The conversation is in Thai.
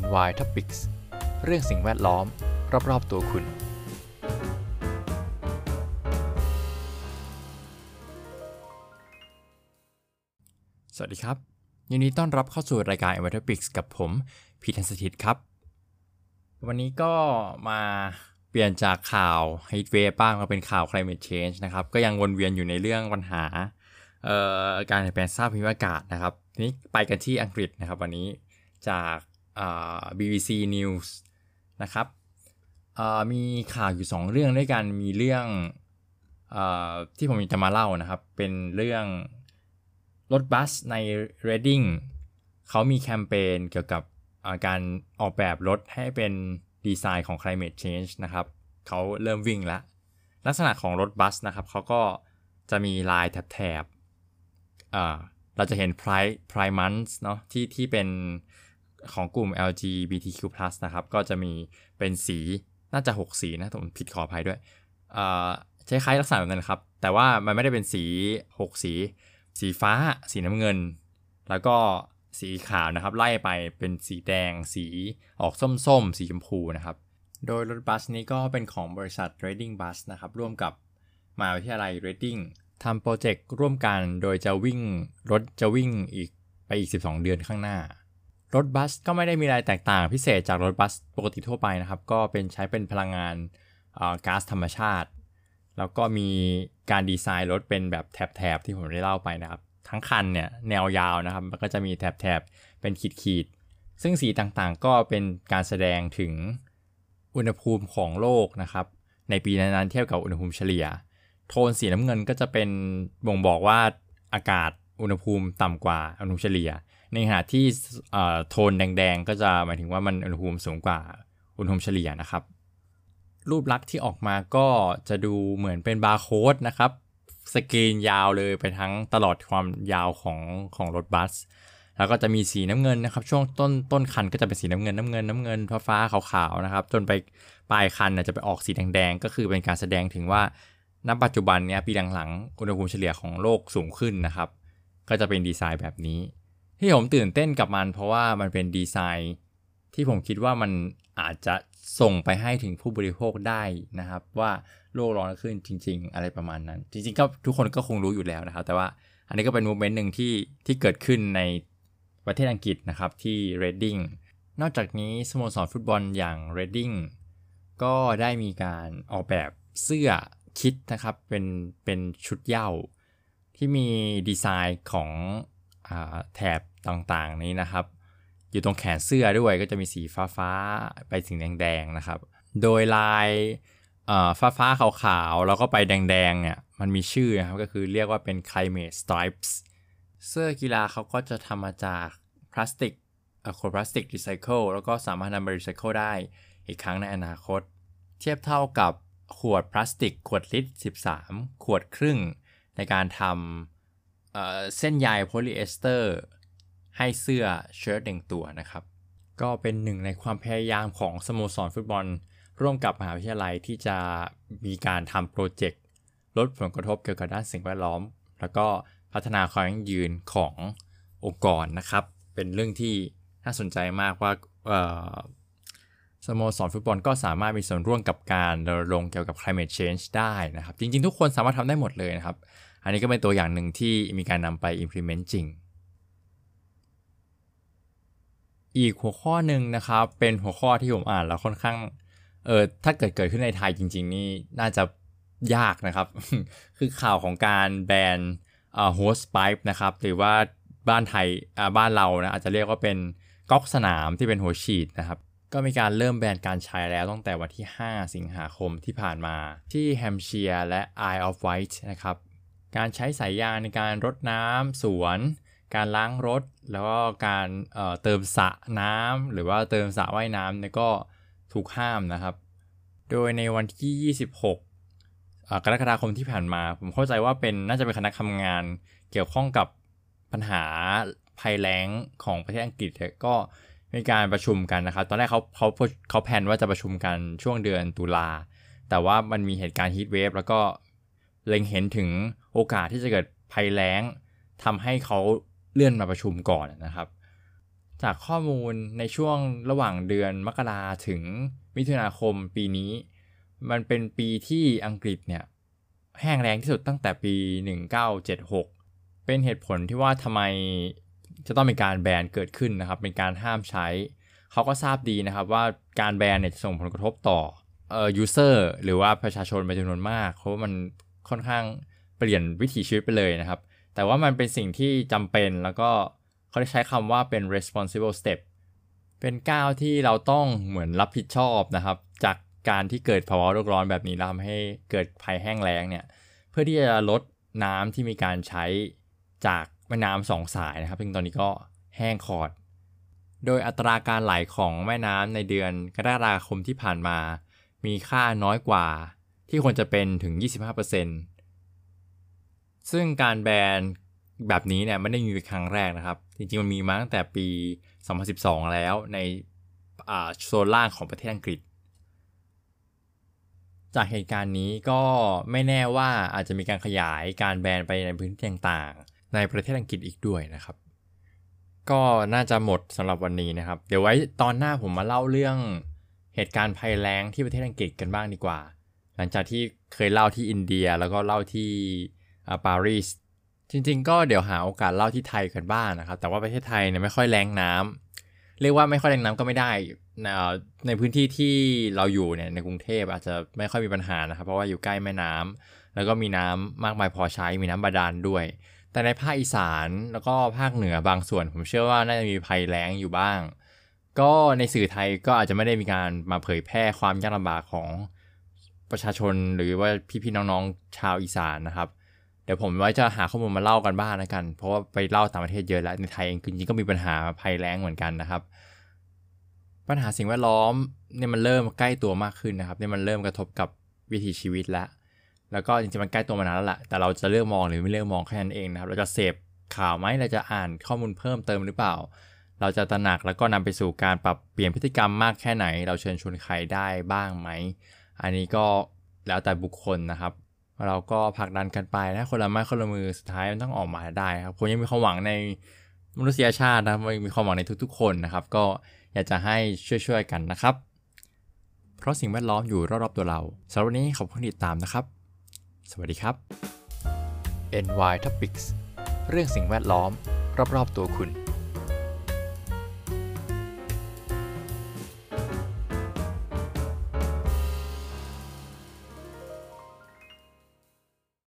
NY Topics เรื่องสิ่งแวดล้อม รอบ ๆ ตัวคุณ สวัสดีครับ ยินดีต้อนรับเข้าสู่รายการ NY Topics กับผม พีทันสถิตครับ วันนี้ก็มาเปลี่ยนจากข่าว Heat Wave บ้างมาเป็นข่าว Climate Change นะครับ ก็ยังวนเวียนอยู่ในเรื่องปัญหาการเปลี่ยนแปลงสภาพภูมิอากาศนะครับทีนี้ไปกันที่อังกฤษนะครับ วันนี้จาก BBC News นะครับมีข่าวอยู่ 2 เรื่องด้วยกันมีเรื่องอที่ผมจะมาเล่านะครับ เป็นเรื่องรถบัสใน Reading เขามีแคมเปญเกี่ยวกับการออกแบบรถให้เป็นดีไซน์ของ climate change นะครับเขาเริ่มวิ่งแล้วลักษณะของรถบัสนะครับเขาก็จะมีลายแถบๆเราจะเห็น Pride Pride Month เนาะที่ที่เป็น ของกลุ่ม LGBTQ+ นะครับ ก็จะมีเป็นสีน่าจะ 6 สีนะผมผิดขออภัยด้วยใช้คล้ายลักษณะแบบนั้นครับ แต่ว่ามันไม่ได้เป็นสี 6 สี สีฟ้า สีน้ำเงิน แล้วก็สีขาวนะครับ ไล่ไปเป็นสีแดง สีออกส้มๆสีชมพูนะครับ โดยรถบัสนี้ก็เป็นของบริษัท Reading Bus นะครับ ร่วมกับมหาวิทยาลัย Reading ทำโปรเจกต์ร่วมกัน โดยจะวิ่งรถจะวิ่งอีกไปอีก 12 เดือนข้างหน้า รถบัสก็ไม่ได้มีอะไรแตกต่างพิเศษจากรถบัสปกติทั่วไปนะครับ ก็เป็นใช้เป็นพลังงานก๊าซธรรมชาติ แล้วก็มีการดีไซน์รถเป็นแบบแถบๆที่ผมได้เล่าไปนะครับ ทั้งคันเนี่ยแนวยาวนะครับ มันก็จะมีแถบๆเป็นขีดๆซึ่งสีต่างๆก็เป็นการแสดงถึงอุณหภูมิของโลกนะครับ ในปีนั้นๆเทียบกับอุณหภูมิเฉลี่ย โทนสีน้ำเงินก็จะเป็นบ่งบอกว่าอากาศ อุณหภูมิต่ำกว่าอุณหเฉลี่ย ในขณะที่โทนแดงๆ ก็จะหมายถึงว่ามันอุณหภูมิสูงกว่าอุณหภูมิเฉลี่ยนะครับ รูปลักษณ์ที่ออกมาก็จะดูเหมือนเป็นบาร์โค้ดนะครับ สกรีนยาวเลยไปทั้งตลอดความยาวของของรถบัส แล้วก็จะมีสีน้ำเงินนะครับ ช่วงต้นต้นคันก็จะเป็นสีน้ำเงินน้ำเงินน้ำเงินฟ้าฟ้าขาวๆนะครับ จนไปปลายคันจะไปออกสีแดงๆก็คือเป็นการแสดงถึงว่าณปัจจุบันเนี่ยปีหลังๆอุณหภูมิเฉลี่ยของโลกสูงขึ้นนะครับ ก็จะเป็นดีไซน์แบบนี้ ที่ผมตื่นเต้นกับมัน เพราะว่ามันเป็นดีไซน์ ที่ผมคิดว่ามันอาจจะส่งไปให้ถึงผู้บริโภคได้นะครับ ว่าโลกร้อนขึ้นจริง ๆ อะไรประมาณนั้น จริงๆก็ทุกคนก็คงรู้อยู่แล้วนะครับ แต่ว่าอันนี้ก็เป็นโมเมนต์หนึ่งที่ที่เกิดขึ้นในประเทศอังกฤษนะครับที่ Reading นอกจากนี้สโมสรฟุตบอลอย่าง Reading ก็ได้มีการออกแบบเสื้อคิดนะครับเป็นเป็นชุดเย่า ที่มีดีไซน์ของอแถบต่างๆนี้นะครับ อยู่ตรงแขนเสื้อด้วยก็จะมีสีฟ้าๆ ไปถึงแดงๆนะครับ โดยลายฟ้าฟ้าขาวๆ แล้วก็ไปแดงๆเนี่ยมันมีชื่อนะครับ ก็คือเรียกว่าเป็น climate stripes เสื้อกีฬาเขาก็จะทำมาจากพลาสติกโคพลาสติกรีไซเคิลแล้วก็สามารถนำมารีไซเคิลได้อีกครั้งในอนาคต เทียบเท่ากับขวดพลาสติก ขวดลิตร 13 ขวดครึ่ง ในการทำเส้นใยโพลีเอสเตอร์ให้เสื้อเชิ้ตหนึ่งตัวนะครับ ก็เป็นหนึ่งในความพยายามของสโมสรฟุตบอล ร่วมกับมหาวิทยาลัยที่จะมีการทำโปรเจกต์ลดผลกระทบเกี่ยวกับด้านสิ่งแวดล้อม แล้วก็พัฒนาความยั่งยืนขององค์กรนะครับ เป็นเรื่องที่น่าสนใจมากว่า สโมสรฟุตบอลก็สามารถมีส่วนร่วมกับการรณรงค์เกี่ยวกับ climate change ได้นะครับ จริง ๆ ทุกคนสามารถทำได้หมดเลยนะครับ อันนี้ก็เป็นตัวอย่างหนึ่งที่มีการนำไป implement จริง อีกหัวข้อหนึ่งนะครับ เป็นหัวข้อที่ผมอ่านแล้วค่อนข้างเออถ้าเกิดเกิดขึ้นในไทยจริง ๆ นี่น่าจะยากนะครับ คือข่าวของการแบนอ่า hose pipe นะครับ หรือว่าบ้านไทยบ้านเรานะอาจจะเรียกว่าเป็นก๊อกสนามที่เป็นหัวฉีดนะครับ ก็มีการเริ่มแบนการใช้แล้วตั้งแต่วันที่ 5 สิงหาคมที่ผ่านมา ที่แฮมเชียร์และ Isle of Wight นะครับ การใช้สายยางในการรดน้ำสวน การล้างรถ แล้วก็การเเติมสระน้ำหรือว่าเติมสระว่ายน้ำเนี่ยก็ถูกห้ามนะครับ โดยในวันที่ 26กรกฎาคมที่ผ่านมา ผมเข้าใจว่าเป็นน่าจะเป็นคณะทำงานเกี่ยวข้องกับปัญหาภัยแล้งของประเทศอังกฤษก็ มีการประชุมกันนะครับ ตอนแรกเขาเขาเขาแพนว่าจะประชุมกันช่วงเดือนตุลา แต่ว่ามันมีเหตุการณ์ฮีทเวฟแล้วก็เล็งเห็นถึงโอกาสที่จะเกิดภัยแล้งทำให้เขาเลื่อนมาประชุมก่อนนะครับจจากข้อมูลในช่วงระหว่างเดือนมกราถึงมิถุนาคมปีนี้ มันเป็นปีที่อังกฤษเนี่ยแห้งแรงที่สุดตั้งแต่ปี 1976 เป็นเหตุผลที่ว่าทำไม จะต้องมีการแบนเกิดขึ้นนะครับ เป็นการห้ามใช้ เขาก็ทราบดีนะครับว่าการแบนเนี่ยจะส่งผลกระทบต่อเอ่อ user หรือว่าประชาชนเป็นจำนวนมาก เพราะว่ามันค่อนข้างเปลี่ยนวิถีชีวิตไปเลยนะครับ แต่ว่ามันเป็นสิ่งที่จำเป็นแล้วก็เขาได้ใช้คำว่าเป็น responsible step เป็นก้าวที่เราต้องเหมือนรับผิดชอบนะครับ จากการที่เกิดภาวะโลกร้อนแบบนี้แล้วทำให้เกิดภัยแห้งแล้งเนี่ย เพื่อที่จะลดน้ำที่มีการใช้จาก แม่น้ำสองสายนะครับซึ่งตอนนี้ก็แห้งขอด โดยอัตราการไหลของแม่น้ำในเดือนกรกฎาคมที่ผ่านมา มีค่าน้อยกว่าที่ควรจะเป็นถึง 25%ซึ่งการแบนแบบนี้เนี่ยไม่ได้มีเป็นครั้งแรกนะครับ จริงๆ มันมีมาตั้งแต่ปี 2012 แล้วในโซนล่างของประเทศอังกฤษ จากเหตุการณ์นี้ก็ไม่แน่ว่าอาจจะมีการขยายการแบนไปในพื้นที่ต่างๆ ในประเทศอังกฤษอีกด้วยนะครับ ก็น่าจะหมดสำหรับวันนี้นะครับ เดี๋ยวไว้ตอนหน้าผมมาเล่าเรื่องเหตุการณ์ภัยแล้งที่ประเทศอังกฤษกันบ้างดีกว่า หลังจากที่เคยเล่าที่อินเดียแล้วก็เล่าที่ปารีสจริงๆ ก็เดี๋ยวหาโอกาสเล่าที่ไทยกันบ้างนะครับ แต่ว่าประเทศไทยเนี่ยไม่ค่อยแรงน้ำเรียกว่าไม่ค่อยแรงน้ำก็ไม่ได้ ในพื้นที่ที่เราอยู่เนี่ยในกรุงเทพอาจจะไม่ค่อยมีปัญหานะครับ เพราะว่าอยู่ใกล้แม่น้ำแล้วก็มีน้ำมากมายพอใช้มีน้ำบาดาลด้วย แต่ในภาคอีสานแล้วก็ภาคเหนือบางส่วน ผมเชื่อว่าน่าจะมีภัยแล้งอยู่บ้าง ก็ในสื่อไทยก็อาจจะไม่ได้มีการมาเผยแพร่ความยากลำบากของประชาชนหรือว่าพี่ๆน้องๆชาวอีสานนะครับ เดี๋ยวผมไว้จะหาข้อมูลมาเล่ากันบ้างนะกัน เพราะว่าไปเล่าต่างประเทศเยอะแล้วในไทยเองจริงๆก็มีปัญหาภัยแล้งเหมือนกันนะครับ ปัญหาสิ่งแวดล้อมเนี่ยมันเริ่มใกล้ตัวมากขึ้นนะครับเนี่ยมันเริ่มกระทบกับวิถีชีวิตแล้ว แล้วก็จริงๆมันใกล้ตัวมานานแล้วแหละแต่เราจะเลือกมองหรือไม่เลือกมองแค่นั้นเองนะครับเราจะเสพข่าวไหมเราจะอ่านข้อมูลเพิ่มเติมหรือเปล่า เราจะตระหนักแล้วก็นำไปสู่การปรับเปลี่ยนพฤติกรรมมากแค่ไหน เราเชิญชวนใครได้บ้างไหม อันนี้ก็แล้วแต่บุคคลนะครับ เราก็ผลักดันกันไปนะคนละไม้คนละมือสุดท้ายมันต้องออกมาได้ครับผมยังมีความหวังในมนุษยชาตินะมีความหวังในทุกๆ คนนะครับ ก็อยากจะให้ช่วยๆกันนะครับ เพราะสิ่งแวดล้อมอยู่รอบๆตัวเราสำหรับวันนี้ขอบคุณที่ติดตามนะครับ สวัสดีครับ NY Topics เรื่องสิ่งแวดล้อม รอบๆตัวคุณ